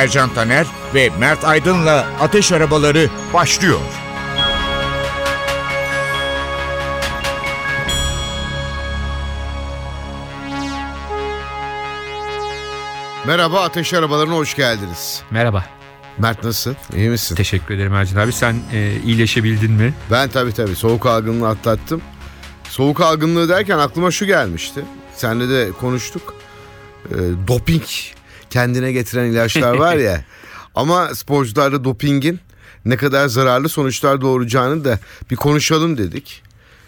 Ercan Taner ve Mert Aydın'la Ateş Arabaları başlıyor. Merhaba Ateş Arabalarına hoş geldiniz. Merhaba. Mert nasılsın? İyi misin? Teşekkür ederim Ercan abi. Sen e, iyileşebildin mi? Ben tabii tabii soğuk algınlığı atlattım. Soğuk algınlığı derken aklıma şu gelmişti. Seninle de konuştuk. Ee, doping kendine getiren ilaçlar var ya. Ama sporcularda dopingin ne kadar zararlı sonuçlar doğuracağını da bir konuşalım dedik.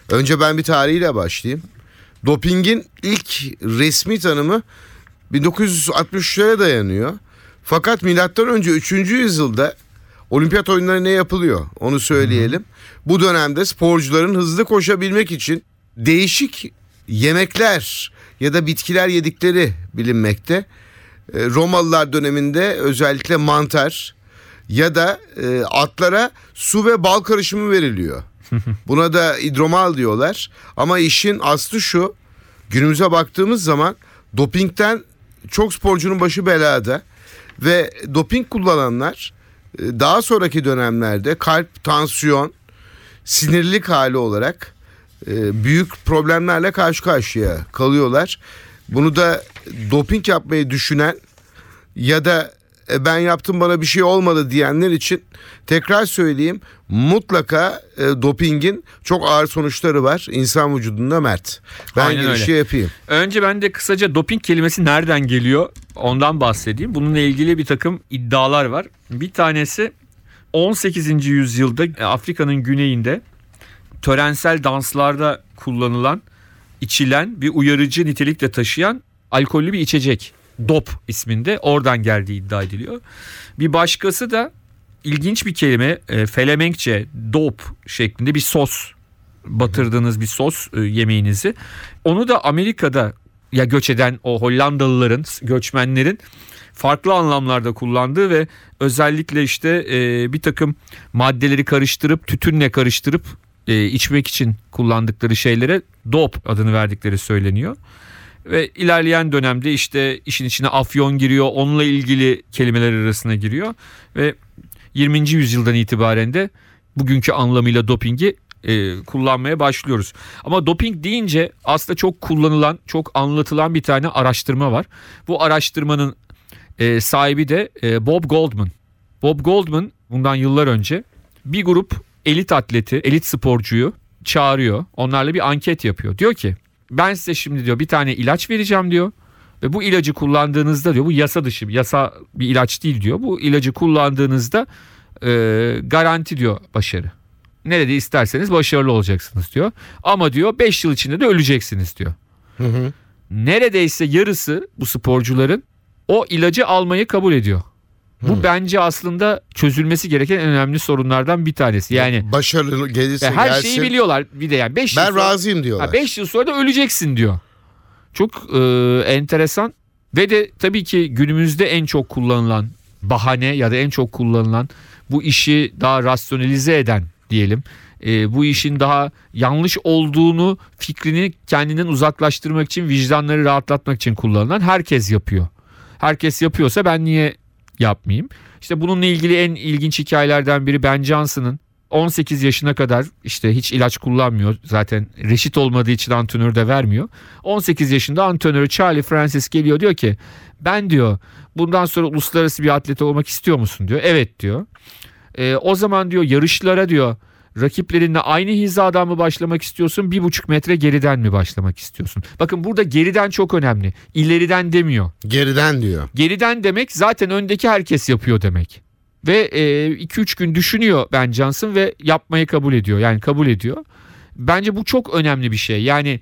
Önce ben bir tarihiyle başlayayım. Dopingin ilk resmi tanımı 1963'lere dayanıyor. Fakat milattan önce 3. yüzyılda olimpiyat oyunları ne yapılıyor onu söyleyelim. Bu dönemde sporcuların hızlı koşabilmek için değişik yemekler ya da bitkiler yedikleri bilinmekte. E, Romalılar döneminde özellikle mantar ya da e, atlara su ve bal karışımı veriliyor. Buna da hidromal diyorlar. Ama işin aslı şu. Günümüze baktığımız zaman dopingten çok sporcunun başı belada ve doping kullananlar e, daha sonraki dönemlerde kalp, tansiyon, sinirlilik hali olarak büyük problemlerle karşı karşıya kalıyorlar. Bunu da doping yapmayı düşünen ya da e, ben yaptım bana bir şey olmadı diyenler için tekrar söyleyeyim mutlaka e, dopingin çok ağır sonuçları var insan vücudunda Mert. Ben Aynen girişi öyle. yapayım. Önce ben de kısaca doping kelimesi nereden geliyor ondan bahsedeyim. Bununla ilgili bir takım iddialar var. Bir tanesi 18. yüzyılda e, Afrika'nın güneyinde törensel danslarda kullanılan, içilen bir uyarıcı nitelikle taşıyan alkollü bir içecek. Dop isminde oradan geldiği iddia ediliyor. Bir başkası da ilginç bir kelime e, Felemenkçe dop şeklinde bir sos batırdığınız bir sos e, yemeğinizi. Onu da Amerika'da ya göç eden o Hollandalıların göçmenlerin farklı anlamlarda kullandığı ve özellikle işte e, bir takım maddeleri karıştırıp tütünle karıştırıp e, içmek için kullandıkları şeylere dop adını verdikleri söyleniyor. Ve ilerleyen dönemde işte işin içine afyon giriyor, onunla ilgili kelimeler arasına giriyor ve 20. yüzyıldan itibaren de bugünkü anlamıyla dopingi e, kullanmaya başlıyoruz. Ama doping deyince aslında çok kullanılan, çok anlatılan bir tane araştırma var. Bu araştırmanın e, sahibi de e, Bob Goldman. Bob Goldman bundan yıllar önce bir grup elit atleti, elit sporcuyu çağırıyor. Onlarla bir anket yapıyor. Diyor ki ben size şimdi diyor bir tane ilaç vereceğim diyor. Ve bu ilacı kullandığınızda diyor bu yasa dışı yasa bir ilaç değil diyor. Bu ilacı kullandığınızda e, garanti diyor başarı. Nerede isterseniz başarılı olacaksınız diyor. Ama diyor 5 yıl içinde de öleceksiniz diyor. Hı hı. Neredeyse yarısı bu sporcuların o ilacı almayı kabul ediyor. Bu bence aslında çözülmesi gereken en önemli sorunlardan bir tanesi. Yani Başarılı gelirse ve her gelsin. şeyi biliyorlar bir de yani 5 yıl Ben sonra, razıyım diyorlar. 5 yıl sonra da öleceksin diyor. Çok e, enteresan ve de tabii ki günümüzde en çok kullanılan bahane ya da en çok kullanılan bu işi daha rasyonalize eden diyelim. e, bu işin daha yanlış olduğunu fikrini kendinden uzaklaştırmak için vicdanları rahatlatmak için kullanılan herkes yapıyor. Herkes yapıyorsa ben niye yapmayayım? İşte bununla ilgili en ilginç hikayelerden biri Ben Johnson'ın 18 yaşına kadar işte hiç ilaç kullanmıyor. Zaten reşit olmadığı için antrenör de vermiyor. 18 yaşında antrenörü Charlie Francis geliyor diyor ki ben diyor bundan sonra uluslararası bir atlet olmak istiyor musun diyor. Evet diyor. E, o zaman diyor yarışlara diyor rakiplerinle aynı hizadan mı başlamak istiyorsun bir buçuk metre geriden mi başlamak istiyorsun? Bakın burada geriden çok önemli. İleriden demiyor. Geriden diyor. Geriden demek zaten öndeki herkes yapıyor demek. Ve 2-3 gün düşünüyor Ben Johnson ve yapmayı kabul ediyor. Yani kabul ediyor. Bence bu çok önemli bir şey. Yani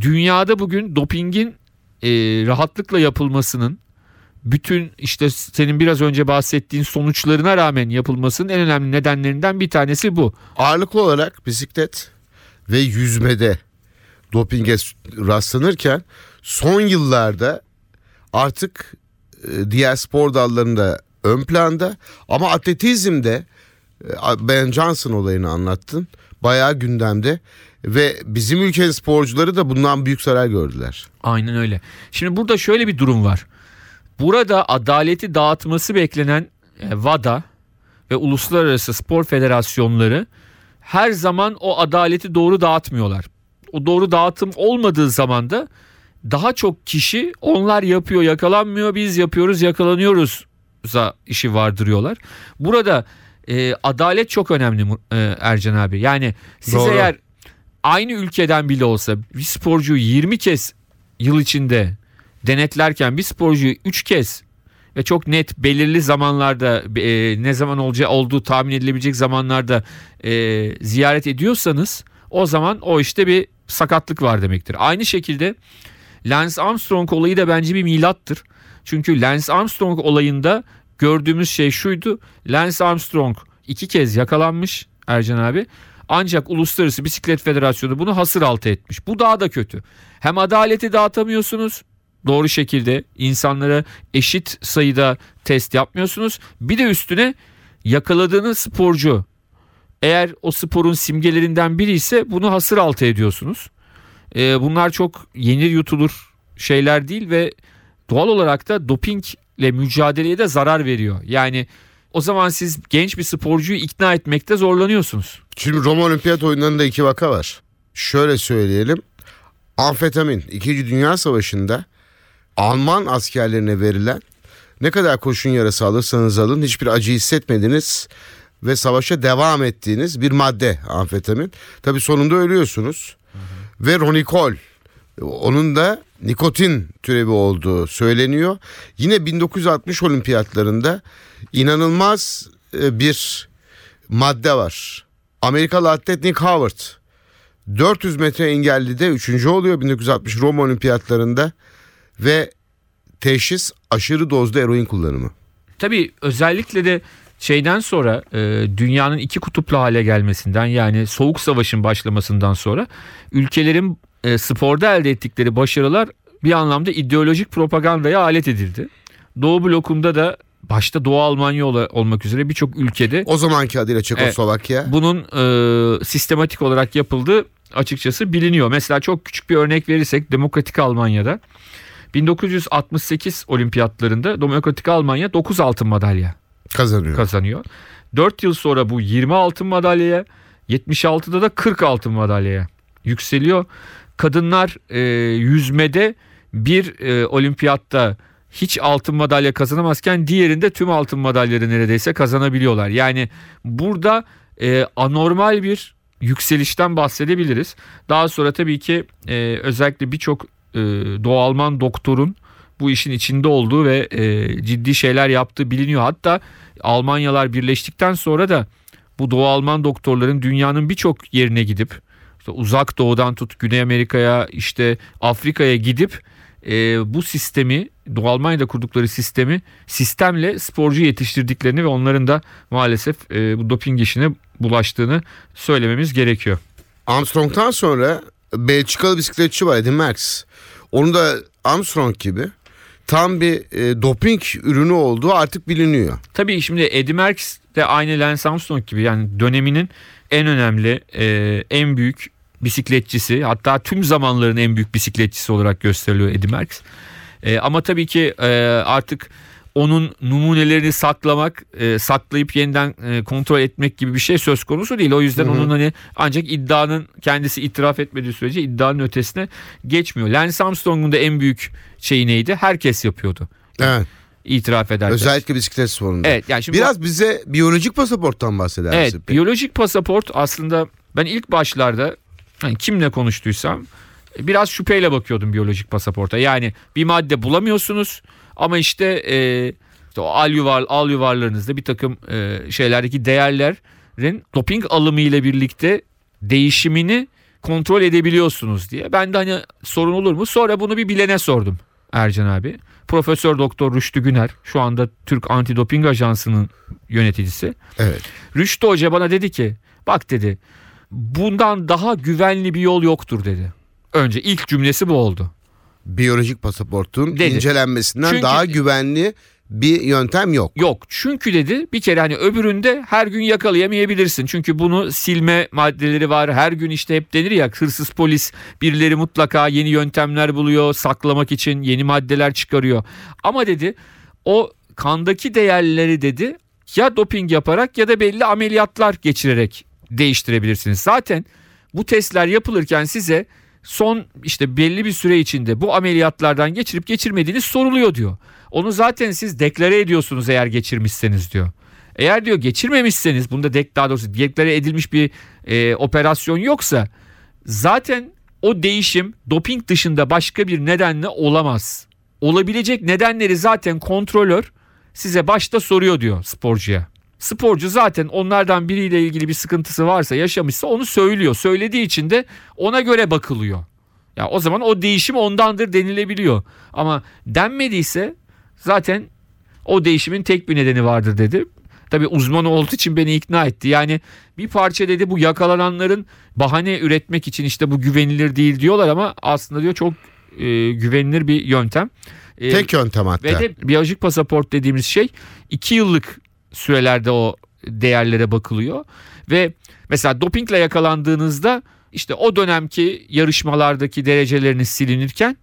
dünyada bugün dopingin e, rahatlıkla yapılmasının bütün işte senin biraz önce bahsettiğin sonuçlarına rağmen yapılmasının en önemli nedenlerinden bir tanesi bu. Ağırlıklı olarak bisiklet ve yüzmede dopinge rastlanırken son yıllarda artık e, diğer spor dallarında ön planda ama atletizmde e, Ben Johnson olayını anlattın. Bayağı gündemde ve bizim ülkenin sporcuları da bundan büyük zarar gördüler. Aynen öyle. Şimdi burada şöyle bir durum var. Burada adaleti dağıtması beklenen e, VADA ve uluslararası spor federasyonları her zaman o adaleti doğru dağıtmıyorlar. O doğru dağıtım olmadığı zaman da daha çok kişi onlar yapıyor yakalanmıyor biz yapıyoruz yakalanıyoruz işi vardırıyorlar. Burada e, adalet çok önemli e, Ercan abi. Yani siz Doğru. eğer aynı ülkeden bile olsa bir sporcuyu 20 kez yıl içinde denetlerken bir sporcuyu 3 kez ve çok net belirli zamanlarda e, ne zaman olacağı olduğu tahmin edilebilecek zamanlarda e, ziyaret ediyorsanız o zaman o işte bir sakatlık var demektir. Aynı şekilde Lance Armstrong olayı da bence bir milattır. Çünkü Lance Armstrong olayında gördüğümüz şey şuydu. Lance Armstrong iki kez yakalanmış Ercan abi. Ancak Uluslararası Bisiklet Federasyonu bunu hasır altı etmiş. Bu daha da kötü. Hem adaleti dağıtamıyorsunuz doğru şekilde insanlara eşit sayıda test yapmıyorsunuz. Bir de üstüne yakaladığınız sporcu eğer o sporun simgelerinden biri ise bunu hasır altı ediyorsunuz. Ee, bunlar çok yenir yutulur şeyler değil ve doğal olarak da dopingle mücadeleye de zarar veriyor. Yani o zaman siz genç bir sporcuyu ikna etmekte zorlanıyorsunuz. Şimdi Roma Olimpiyat oyunlarında iki vaka var. Şöyle söyleyelim. Amfetamin 2. Dünya Savaşı'nda Alman askerlerine verilen ne kadar kurşun yarası alırsanız alın hiçbir acı hissetmediniz ve savaşa devam ettiğiniz bir madde amfetamin. Tabi sonunda ölüyorsunuz. Hı hı. Ve ronikol onun da nikotin türevi olduğu söyleniyor. Yine 1960 olimpiyatlarında inanılmaz e, bir madde var. Amerikalı atlet Nick Howard 400 metre engellide 3. oluyor 1960 Roma olimpiyatlarında ve teşhis aşırı dozda eroin kullanımı. Tabii özellikle de şeyden sonra e, dünyanın iki kutuplu hale gelmesinden yani soğuk savaşın başlamasından sonra ülkelerin e, sporda elde ettikleri başarılar bir anlamda ideolojik propagandaya alet edildi. Doğu blokunda da başta Doğu Almanya olmak üzere birçok ülkede o zamanki adıyla Çekoslovakya e, bunun e, sistematik olarak yapıldığı açıkçası biliniyor. Mesela çok küçük bir örnek verirsek Demokratik Almanya'da 1968 olimpiyatlarında Demokratik Almanya 9 altın madalya kazanıyor. kazanıyor. 4 yıl sonra bu 20 altın madalyaya 76'da da 40 altın madalyaya yükseliyor. Kadınlar e, yüzmede bir e, olimpiyatta hiç altın madalya kazanamazken diğerinde tüm altın madalyaları neredeyse kazanabiliyorlar. Yani burada e, anormal bir yükselişten bahsedebiliriz. Daha sonra tabii ki e, özellikle birçok e, Doğu Alman doktorun bu işin içinde olduğu ve e, ciddi şeyler yaptığı biliniyor. Hatta Almanyalar birleştikten sonra da bu Doğu Alman doktorların dünyanın birçok yerine gidip işte uzak doğudan tut Güney Amerika'ya işte Afrika'ya gidip e, bu sistemi Doğu Almanya'da kurdukları sistemi sistemle sporcu yetiştirdiklerini ve onların da maalesef e, bu doping işine bulaştığını söylememiz gerekiyor. Armstrong'tan sonra Belçikalı bisikletçi var Edin Merckx. Onu da Armstrong gibi tam bir e, doping ürünü olduğu artık biliniyor. Tabii şimdi Eddie Merckx de aynı Lance Armstrong gibi yani döneminin en önemli, e, en büyük bisikletçisi hatta tüm zamanların en büyük bisikletçisi olarak gösteriliyor Eddie Merckx. E, ama tabii ki e, artık onun numunelerini saklamak, e, saklayıp yeniden e, kontrol etmek gibi bir şey söz konusu değil. O yüzden hı hı. onun hani ancak iddianın kendisi itiraf etmediği sürece iddianın ötesine geçmiyor. Lance Armstrong'un da en büyük şeyi neydi? Herkes yapıyordu. Evet. İtiraf eder. Özellikle bisiklet sporunda. Evet, yani şimdi Biraz bu... bize biyolojik pasaporttan bahseder misin? Evet, biyolojik pasaport aslında ben ilk başlarda hani kimle konuştuysam biraz şüpheyle bakıyordum biyolojik pasaporta. Yani bir madde bulamıyorsunuz ama işte, e, işte o al, yuvar, al yuvarlarınızda bir takım e, şeylerdeki değerlerin doping alımı ile birlikte değişimini kontrol edebiliyorsunuz diye. Ben de hani sorun olur mu? Sonra bunu bir bilene sordum. Ercan abi. Profesör Doktor Rüştü Güner şu anda Türk Antidoping Ajansı'nın yöneticisi. Evet. Rüştü Hoca bana dedi ki bak dedi bundan daha güvenli bir yol yoktur dedi. Önce ilk cümlesi bu oldu. Biyolojik pasaportun Dedi. incelenmesinden Çünkü- daha güvenli bir yöntem yok. Yok çünkü dedi bir kere hani öbüründe her gün yakalayamayabilirsin. Çünkü bunu silme maddeleri var. Her gün işte hep denir ya hırsız polis birileri mutlaka yeni yöntemler buluyor. Saklamak için yeni maddeler çıkarıyor. Ama dedi o kandaki değerleri dedi ya doping yaparak ya da belli ameliyatlar geçirerek değiştirebilirsiniz. Zaten bu testler yapılırken size son işte belli bir süre içinde bu ameliyatlardan geçirip geçirmediğiniz soruluyor diyor. Onu zaten siz deklare ediyorsunuz eğer geçirmişseniz diyor. Eğer diyor geçirmemişseniz bunda dek daha doğrusu deklare edilmiş bir e, operasyon yoksa zaten o değişim doping dışında başka bir nedenle olamaz. Olabilecek nedenleri zaten kontrolör size başta soruyor diyor sporcuya. Sporcu zaten onlardan biriyle ilgili bir sıkıntısı varsa yaşamışsa onu söylüyor. Söylediği için de ona göre bakılıyor. Ya o zaman o değişim ondandır denilebiliyor. Ama denmediyse zaten o değişimin tek bir nedeni vardır dedi. Tabii uzman olduğu için beni ikna etti. Yani bir parça dedi bu yakalananların bahane üretmek için işte bu güvenilir değil diyorlar ama aslında diyor çok e, güvenilir bir yöntem. E, Tek yöntem hatta. ve de biyolojik pasaport dediğimiz şey 2 yıllık sürelerde o değerlere bakılıyor. Ve mesela dopingle yakalandığınızda işte o dönemki yarışmalardaki dereceleriniz silinirken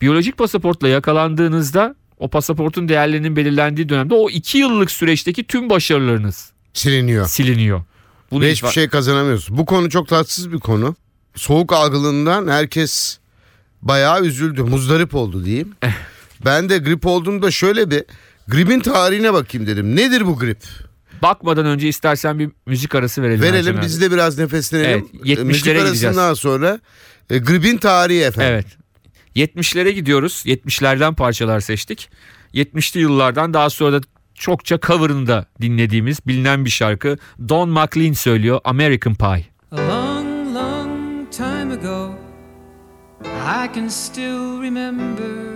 biyolojik pasaportla yakalandığınızda o pasaportun değerlerinin belirlendiği dönemde o 2 yıllık süreçteki tüm başarılarınız Siliniyor. siliniyor. Bunu Ve hiç hiçbir şey kazanamıyorsun. Bu konu çok tatsız bir konu. Soğuk algınlığından herkes bayağı üzüldü. Muzdarip oldu diyeyim. Eh. ben de grip olduğumda şöyle bir gripin tarihine bakayım dedim. Nedir bu grip? bakmadan önce istersen bir müzik arası verelim. Verelim biz de biraz nefeslenelim. Evet, E, 70'lere Müzik gideceğiz. arasından sonra e, gripin tarihi efendim. Evet. 70'lere gidiyoruz. 70'lerden parçalar seçtik. 70'li yıllardan daha sonra da çokça cover'ını da dinlediğimiz bilinen bir şarkı. Don McLean söylüyor American Pie. A long, long time ago, I can still remember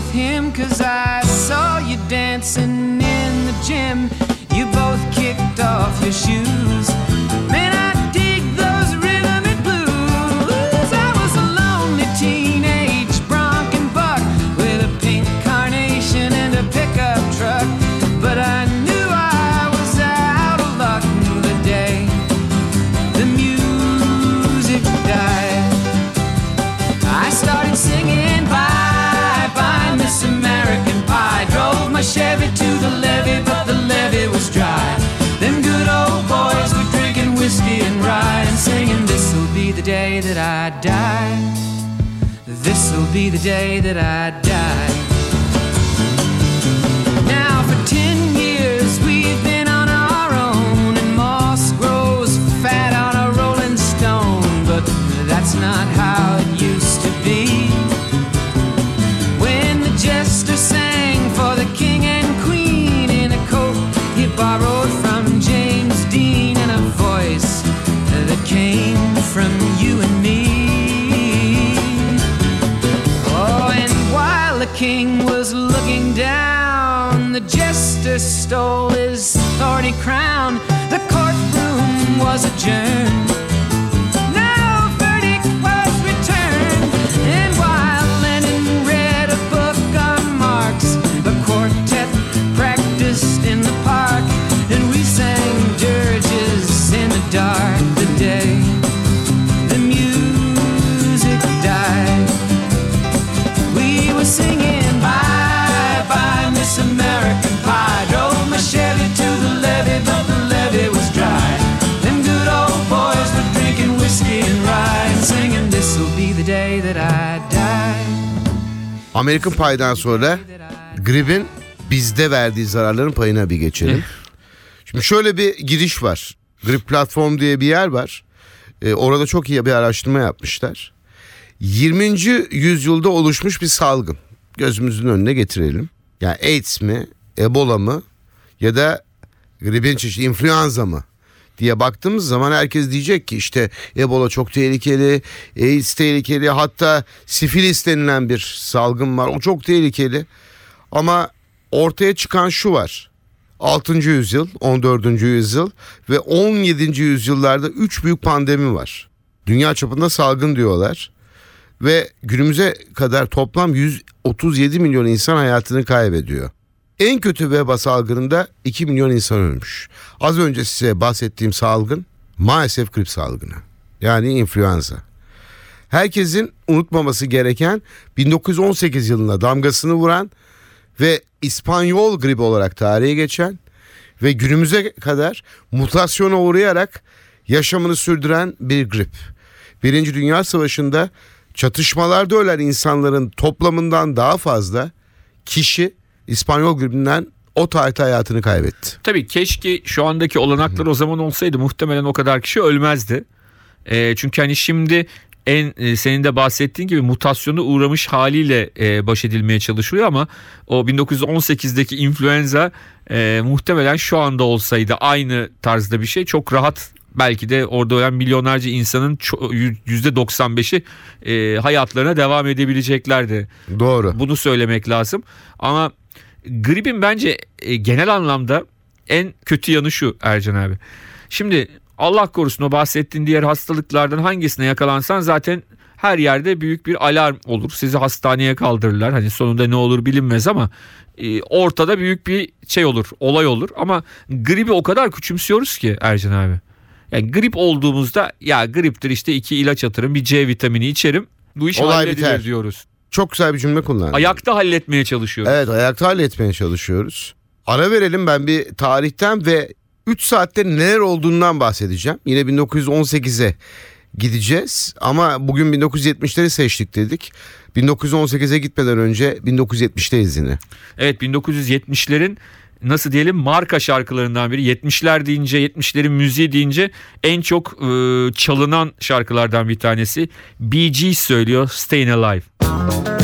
with him, cause I saw you dancing in the gym. You both kicked off your shoes. Day that I die. The jester stole his thorny crown. The courtroom was adjourned. American Pie'den sonra gripin bizde verdiği zararların payına bir geçelim. Şimdi şöyle bir giriş var. Grip Platform diye bir yer var. Ee, orada çok iyi bir araştırma yapmışlar. 20. yüzyılda oluşmuş bir salgın. Gözümüzün önüne getirelim. Yani AIDS mi, Ebola mı ya da gripin çeşidi influenza mı diye baktığımız zaman herkes diyecek ki işte Ebola çok tehlikeli, AIDS tehlikeli hatta sifilis denilen bir salgın var o çok tehlikeli. Ama ortaya çıkan şu var. 6. yüzyıl, 14. yüzyıl ve 17. yüzyıllarda 3 büyük pandemi var. Dünya çapında salgın diyorlar. Ve günümüze kadar toplam 137 milyon insan hayatını kaybediyor. En kötü veba salgınında 2 milyon insan ölmüş. Az önce size bahsettiğim salgın maalesef grip salgını. Yani influenza. Herkesin unutmaması gereken 1918 yılında damgasını vuran ve İspanyol gribi olarak tarihe geçen ve günümüze kadar mutasyona uğrayarak yaşamını sürdüren bir grip. Birinci Dünya Savaşı'nda çatışmalarda ölen insanların toplamından daha fazla kişi İspanyol gribinden o tarihte hayatını kaybetti. Tabii keşke şu andaki olanaklar o zaman olsaydı muhtemelen o kadar kişi ölmezdi. E, çünkü hani şimdi en e, senin de bahsettiğin gibi mutasyona uğramış haliyle e, baş edilmeye çalışılıyor ama o 1918'deki influenza e, muhtemelen şu anda olsaydı aynı tarzda bir şey çok rahat belki de orada ölen milyonlarca insanın ço- %95'i e, hayatlarına devam edebileceklerdi. Doğru. Bunu söylemek lazım. Ama gripin bence e, genel anlamda en kötü yanı şu Ercan abi. Şimdi Allah korusun o bahsettiğin diğer hastalıklardan hangisine yakalansan zaten her yerde büyük bir alarm olur. Sizi hastaneye kaldırırlar. Hani sonunda ne olur bilinmez ama e, ortada büyük bir şey olur, olay olur. Ama gribi o kadar küçümsüyoruz ki Ercan abi. Yani grip olduğumuzda ya griptir işte iki ilaç atarım bir C vitamini içerim. Bu iş Olay halledilir biter. diyoruz. Çok güzel bir cümle kullandın. Ayakta halletmeye çalışıyoruz. Evet ayakta halletmeye çalışıyoruz. Ara verelim ben bir tarihten ve 3 saatte neler olduğundan bahsedeceğim. Yine 1918'e gideceğiz ama bugün 1970'leri seçtik dedik. 1918'e gitmeden önce 1970'teyiz yine. Evet 1970'lerin nasıl diyelim marka şarkılarından biri. 70'ler deyince 70'lerin müziği deyince en çok e, çalınan şarkılardan bir tanesi. Bee Gees söylüyor Stayin' Alive. Well,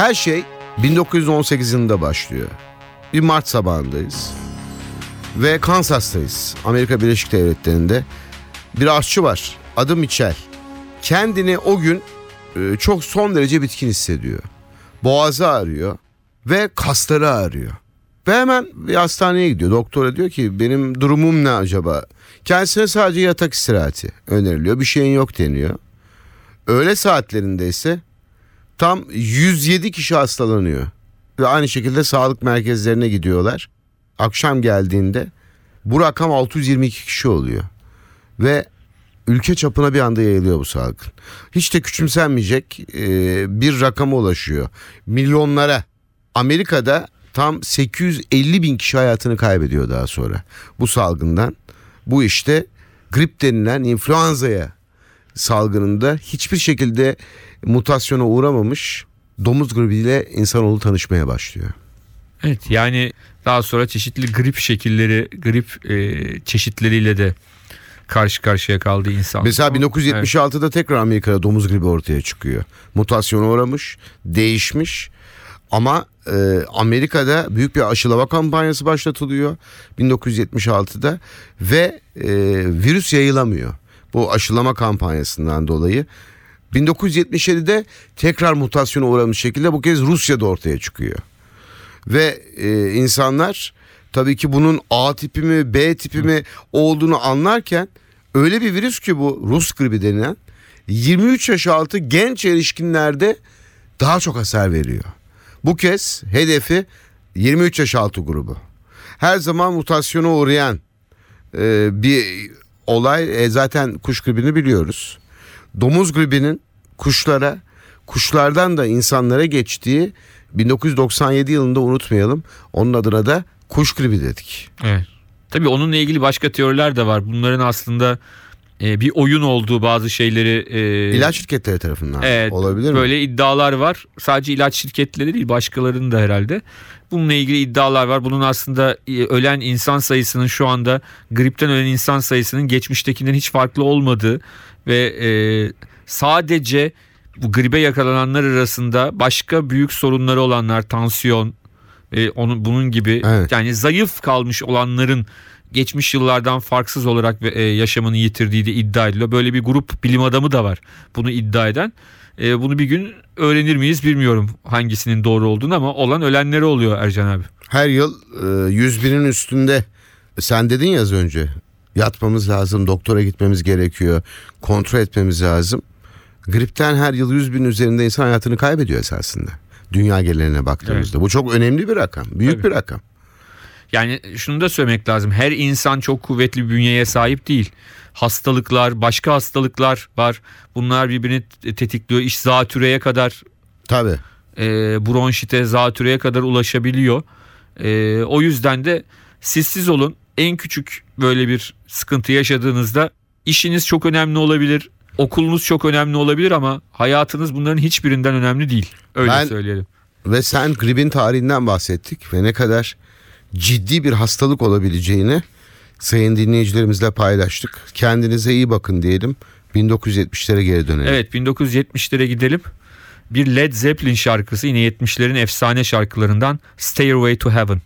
Her şey 1918 yılında başlıyor. Bir Mart sabahındayız. Ve Kansas'tayız. Amerika Birleşik Devletleri'nde. Bir aşçı var. Adı Mitchell. Kendini o gün e, çok son derece bitkin hissediyor. Boğazı ağrıyor ve kasları ağrıyor. Ve hemen bir hastaneye gidiyor. Doktora diyor ki benim durumum ne acaba? Kendisine sadece yatak istirahati öneriliyor. Bir şeyin yok deniyor. Öğle saatlerinde ise tam 107 kişi hastalanıyor. Ve aynı şekilde sağlık merkezlerine gidiyorlar. Akşam geldiğinde bu rakam 622 kişi oluyor. Ve ülke çapına bir anda yayılıyor bu salgın. Hiç de küçümsenmeyecek e, bir rakama ulaşıyor. Milyonlara. Amerika'da tam 850 bin kişi hayatını kaybediyor daha sonra bu salgından. Bu işte grip denilen influenza'ya salgınında hiçbir şekilde mutasyona uğramamış domuz gribiyle insanoğlu tanışmaya başlıyor. Evet yani daha sonra çeşitli grip şekilleri, grip e, çeşitleriyle de karşı karşıya kaldı insan. Mesela Evet. 1976'da tekrar Amerika'da domuz gribi ortaya çıkıyor. Mutasyona uğramış, değişmiş ama e, Amerika'da büyük bir aşılama kampanyası başlatılıyor 1976'da ve e, virüs yayılamıyor. Bu aşılama kampanyasından dolayı 1977'de tekrar mutasyona uğramış şekilde bu kez Rusya'da ortaya çıkıyor. Ve e, insanlar tabii ki bunun A tipi mi B tipi mi olduğunu anlarken öyle bir virüs ki bu Rus gribi denilen 23 yaş altı genç erişkinlerde daha çok hasar veriyor. Bu kez hedefi 23 yaş altı grubu. Her zaman mutasyona uğrayan e, bir olay e, zaten kuş gribini biliyoruz. Domuz gribinin kuşlara, kuşlardan da insanlara geçtiği 1997 yılında unutmayalım. Onun adına da kuş gribi dedik. Evet. Tabii onunla ilgili başka teoriler de var. Bunların aslında e, bir oyun olduğu bazı şeyleri e, İlaç şirketleri tarafından Evet, olabilir mi? böyle iddialar var. Sadece ilaç şirketleri değil başkalarının da herhalde. Bununla ilgili iddialar var. Bunun aslında e, ölen insan sayısının şu anda gripten ölen insan sayısının geçmiştekinden hiç farklı olmadığı ve e, sadece bu gribe yakalananlar arasında başka büyük sorunları olanlar tansiyon e, onun bunun gibi Evet. yani zayıf kalmış olanların geçmiş yıllardan farksız olarak e, yaşamını yitirdiği de iddia ediliyor. Böyle bir grup bilim adamı da var bunu iddia eden. E, bunu bir gün öğrenir miyiz bilmiyorum hangisinin doğru olduğunu ama olan ölenleri oluyor Ercan abi. Her yıl e, 100 binin üstünde sen dedin ya az önce yatmamız lazım doktora gitmemiz gerekiyor kontrol etmemiz lazım. Gripten her yıl 100 bin üzerinde insan hayatını kaybediyor esasında. Dünya geneline baktığımızda. Bu çok önemli bir rakam. Büyük Tabii. bir rakam. Yani şunu da söylemek lazım. Her insan çok kuvvetli bir bünyeye sahip değil. Hastalıklar, başka hastalıklar var. Bunlar birbirini tetikliyor. İş zatürreye kadar Tabii. e, bronşite, zatürreye kadar ulaşabiliyor. E, o yüzden de sizsiz olun. En küçük böyle bir sıkıntı yaşadığınızda işiniz çok önemli olabilir. Okulunuz çok önemli olabilir ama hayatınız bunların hiçbirinden önemli değil. Öyle Ben- söyleyelim. Ve sen gripin tarihinden bahsettik ve ne kadar ciddi bir hastalık olabileceğini sayın dinleyicilerimizle paylaştık. Kendinize iyi bakın diyelim. 1970'lere geri dönelim. Evet 1970'lere gidelim. Bir Led Zeppelin şarkısı yine 70'lerin efsane şarkılarından Stairway to Heaven.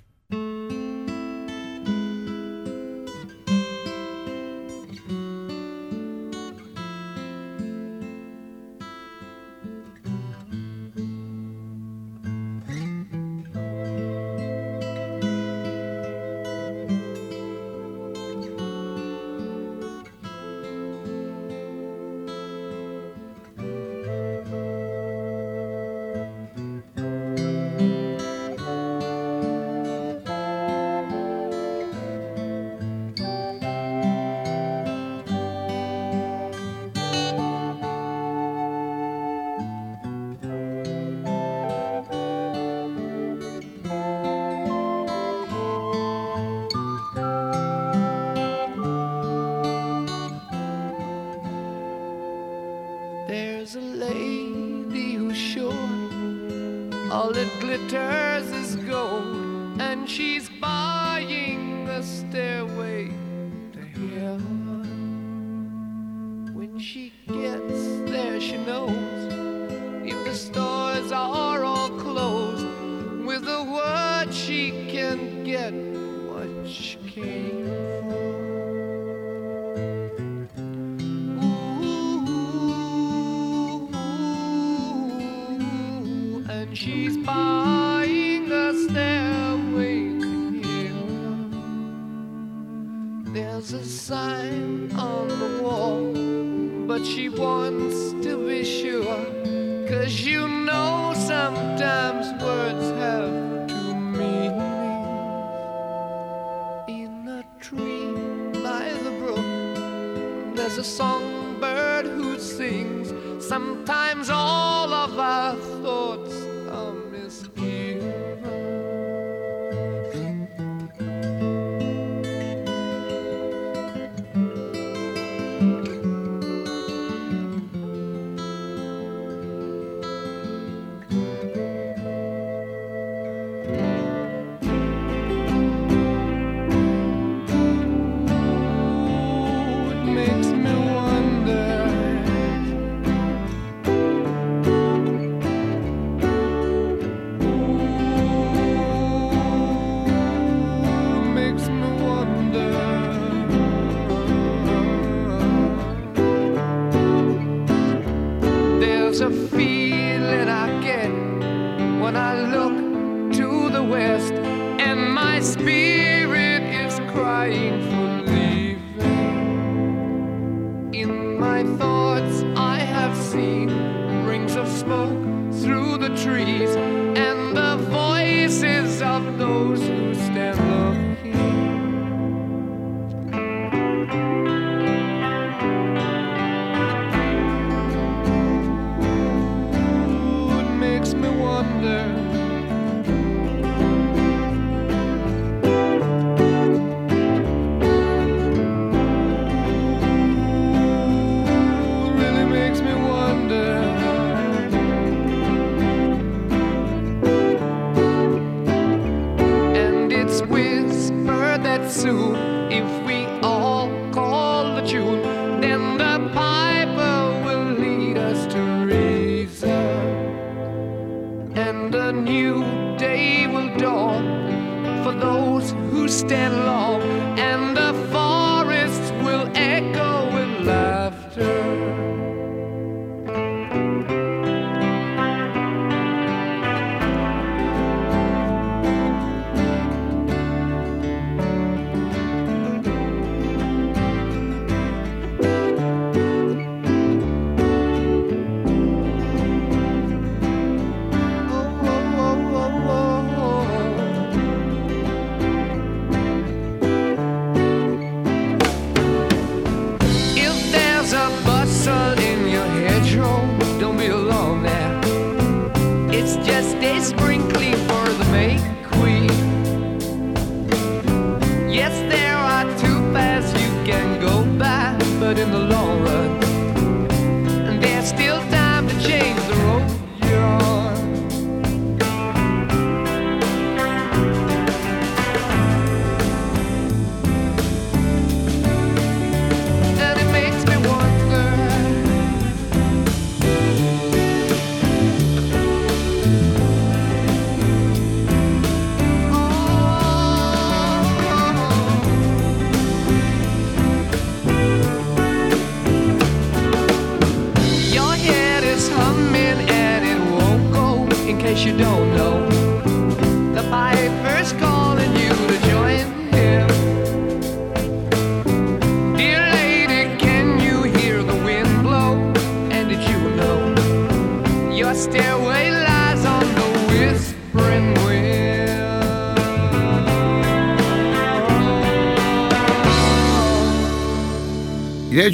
stand alone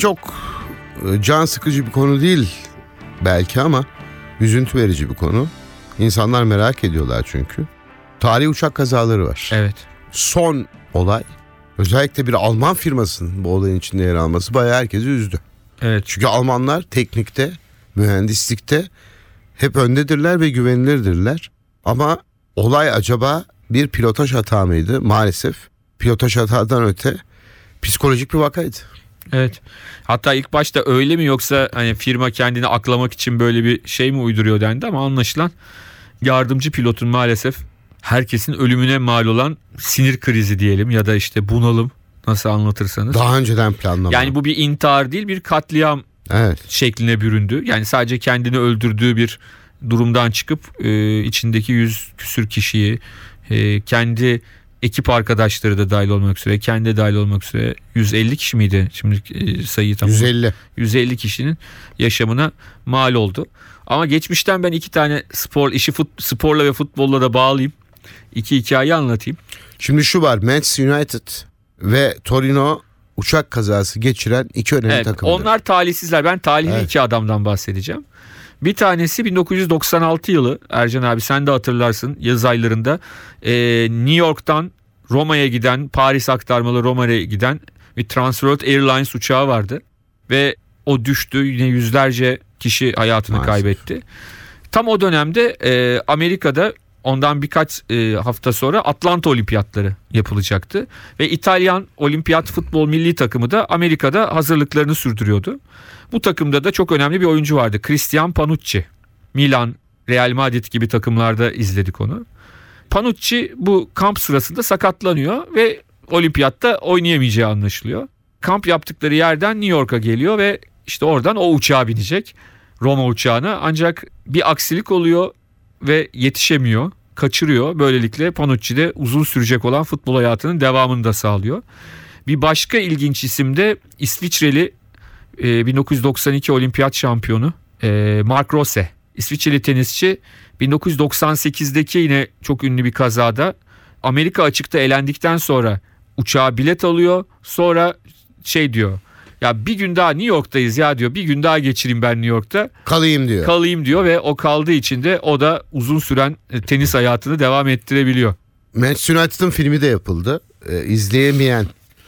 çok e, can sıkıcı bir konu değil belki ama üzüntü verici bir konu. İnsanlar merak ediyorlar çünkü. Tarihi uçak kazaları var. Evet. Son olay özellikle bir Alman firmasının bu olayın içinde yer alması bayağı herkesi üzdü. Evet. Çünkü Almanlar teknikte, mühendislikte hep öndedirler ve güvenilirdirler. Ama olay acaba bir pilotaj hata mıydı? Maalesef pilotaj hatadan öte psikolojik bir vakaydı. Evet. Hatta ilk başta öyle mi yoksa hani firma kendini aklamak için böyle bir şey mi uyduruyor dendi ama anlaşılan yardımcı pilotun maalesef herkesin ölümüne mal olan sinir krizi diyelim ya da işte bunalım nasıl anlatırsanız. Daha önceden planlama. Yani bu bir intihar değil bir katliam evet. şekline büründü. Yani sadece kendini öldürdüğü bir durumdan çıkıp e, içindeki yüz küsür kişiyi e, kendi ekip arkadaşları da dahil olmak üzere kendi de dahil olmak üzere 150 kişi miydi şimdi e, sayıyı tam 150. 150 kişinin yaşamına mal oldu. Ama geçmişten ben iki tane spor işi fut, sporla ve futbolla da bağlayayım. İki hikaye anlatayım. Şimdi şu var. Manchester United ve Torino uçak kazası geçiren iki önemli Evet, takımdır. onlar talihsizler. Ben talihli Evet. iki adamdan bahsedeceğim. Bir tanesi 1996 yılı Ercan abi sen de hatırlarsın yaz aylarında e, New York'tan Roma'ya giden Paris aktarmalı Roma'ya giden bir Transworld Airlines uçağı vardı ve o düştü yine yüzlerce kişi hayatını Maalesef. kaybetti. Tam o dönemde e, Amerika'da ondan birkaç e, hafta sonra Atlanta Olimpiyatları yapılacaktı ve İtalyan Olimpiyat futbol milli takımı da Amerika'da hazırlıklarını sürdürüyordu. Bu takımda da çok önemli bir oyuncu vardı. Christian Panucci. Milan, Real Madrid gibi takımlarda izledik onu. Panucci bu kamp sırasında sakatlanıyor ve olimpiyatta oynayamayacağı anlaşılıyor. Kamp yaptıkları yerden New York'a geliyor ve işte oradan o uçağa binecek. Roma uçağına ancak bir aksilik oluyor ve yetişemiyor, kaçırıyor. Böylelikle Panucci de uzun sürecek olan futbol hayatının devamını da sağlıyor. Bir başka ilginç isim de İsviçreli e, 1992 olimpiyat şampiyonu e, Mark Rose. İsviçreli tenisçi 1998'deki yine çok ünlü bir kazada Amerika açıkta elendikten sonra uçağa bilet alıyor. Sonra şey diyor. Ya bir gün daha New York'tayız ya diyor. Bir gün daha geçireyim ben New York'ta. Kalayım diyor. Kalayım diyor ve o kaldığı için de o da uzun süren e, tenis hayatını devam ettirebiliyor. Manchester United'ın filmi de yapıldı. Ee, izleyemeyen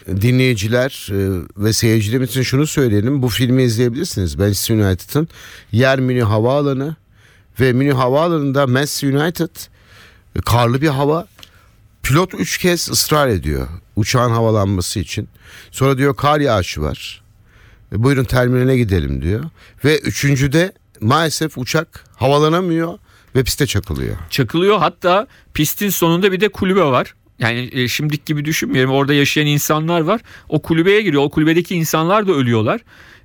dinleyiciler e, ve seyircilerimiz için şunu söyleyelim. Bu filmi izleyebilirsiniz. Manchester United'ın yer Münih Havaalanı ve Münih Havaalanı'nda Manchester United e, karlı bir hava. Pilot üç kez ısrar ediyor uçağın havalanması için. Sonra diyor kar yağışı var. E, buyurun terminale gidelim diyor. Ve üçüncüde maalesef uçak havalanamıyor ve piste çakılıyor. çakılıyor. Hatta pistin sonunda bir de kulübe var. Yani e, şimdiki gibi düşünmeyelim. Orada yaşayan insanlar var. O kulübeye giriyor. O kulübedeki insanlar da ölüyorlar.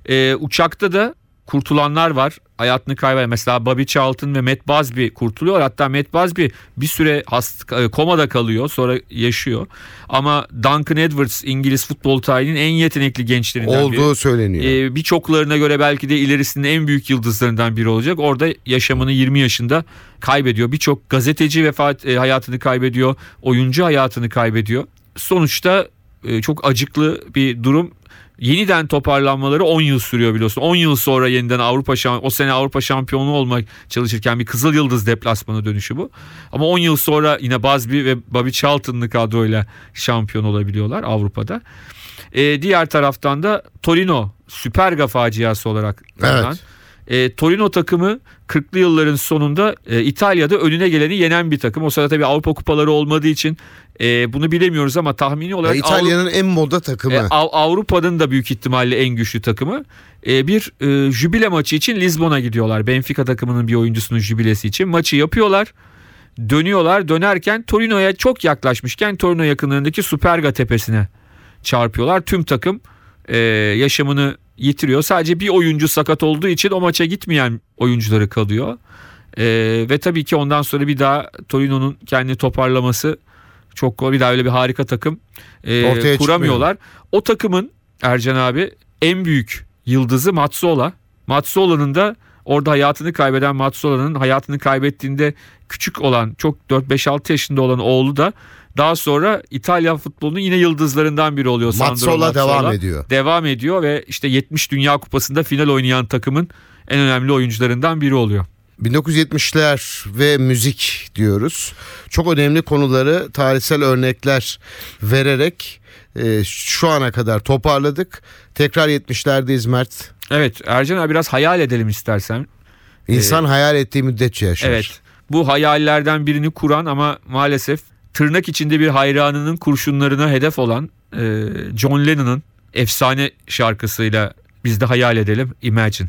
E, uçakta da kurtulanlar var. Hayatını kaybeden. Mesela Bobby Charlton ve Matt Busby kurtuluyor. Hatta Matt Busby bir süre hast, e, komada kalıyor. Sonra yaşıyor. Ama Duncan Edwards İngiliz futbol tarihinin en yetenekli gençlerinden biri. Olduğu söyleniyor. Ee, birçoklarına göre belki de ilerisinde en büyük yıldızlarından biri olacak. Orada yaşamını 20 yaşında kaybediyor. Birçok gazeteci vefat e, hayatını kaybediyor. Oyuncu hayatını kaybediyor. Sonuçta e, çok acıklı bir durum. Yeniden toparlanmaları 10 yıl sürüyor biliyorsun. 10 yıl sonra yeniden Avrupa şamp- o sene Avrupa şampiyonu olmak çalışırken bir Kızıl Yıldız deplasmanı dönüşü bu. Ama 10 yıl sonra yine Busby ve Bobby Charlton'lı kadroyla şampiyon olabiliyorlar Avrupa'da. E, diğer taraftan da Torino Süperga faciası olarak tanınan. E, Torino takımı 40'lı yılların sonunda e, İtalya'da önüne geleni yenen bir takım. O sırada tabii Avrupa kupaları olmadığı için e, bunu bilemiyoruz ama tahmini Ya olarak İtalya'nın en moda takımı. E, Av- Avrupa'nın da büyük ihtimalle en güçlü takımı. E, bir e, jübile maçı için Lizbon'a gidiyorlar. Benfica takımının bir oyuncusunun jübilesi için. Maçı yapıyorlar. Dönüyorlar. Dönerken Torino'ya çok yaklaşmışken Torino yakınlarındaki Superga tepesine çarpıyorlar. Tüm takım e, yaşamını yitiriyor. Sadece bir oyuncu sakat olduğu için o maça gitmeyen oyuncuları kalıyor. E, ve tabii ki ondan sonra bir daha Torino'nun kendini toparlaması çok kolay. Bir daha öyle bir harika takım e, Ortaya kuramıyorlar. O takımın Ercan abi en büyük yıldızı Mazzola. Mazzolla'nın da orada hayatını kaybeden Mazzolla'nın hayatını kaybettiğinde küçük olan çok 4-5-6 yaşında olan oğlu da daha sonra İtalya futbolunun yine yıldızlarından biri oluyor. Sandro Mazzola devam ediyor. Devam ediyor ve işte 70 Dünya Kupası'nda final oynayan takımın en önemli oyuncularından biri oluyor. 1970'ler ve müzik diyoruz. Çok önemli konuları tarihsel örnekler vererek e, şu ana kadar toparladık. Tekrar 70'lerdeyiz Mert. Evet Ercan abi biraz hayal edelim istersen. İnsan hayal ettiği müddetçe yaşar. Evet. Bu hayallerden birini kuran ama maalesef tırnak içinde bir hayranının kurşunlarına hedef olan e, John Lennon'ın efsane şarkısıyla biz de hayal edelim Imagine.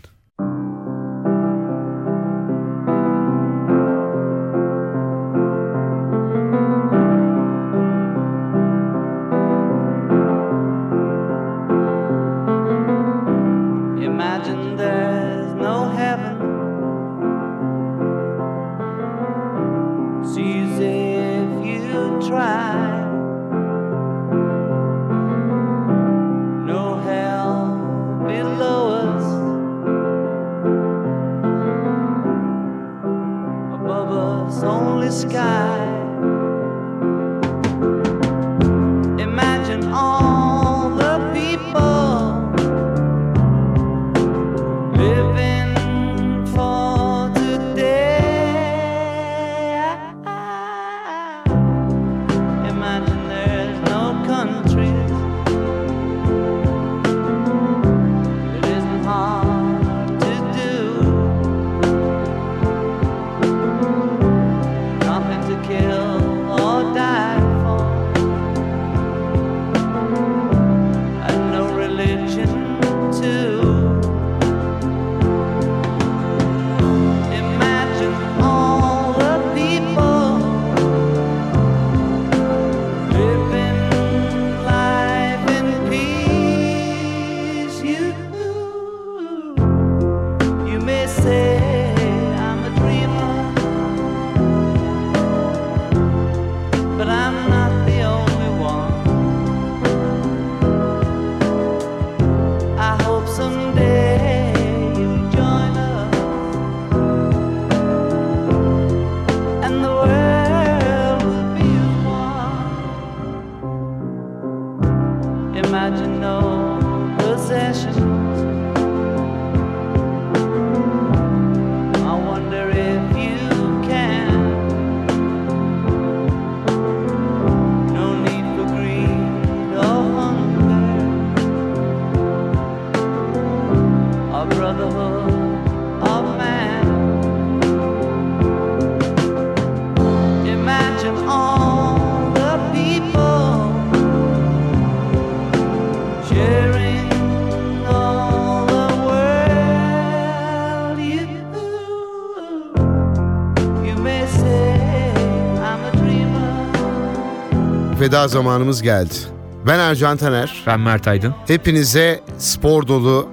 veda zamanımız geldi. Ben Ercan Taner. Ben Mert Aydın. Hepinize spor dolu,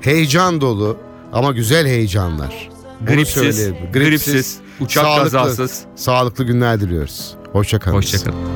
heyecan dolu ama güzel heyecanlar. Gripsiz, gripsiz, gripsiz uçak sağlıklı, kazasız. Sağlıklı günler diliyoruz. Hoşçakalın. Hoşçakalın.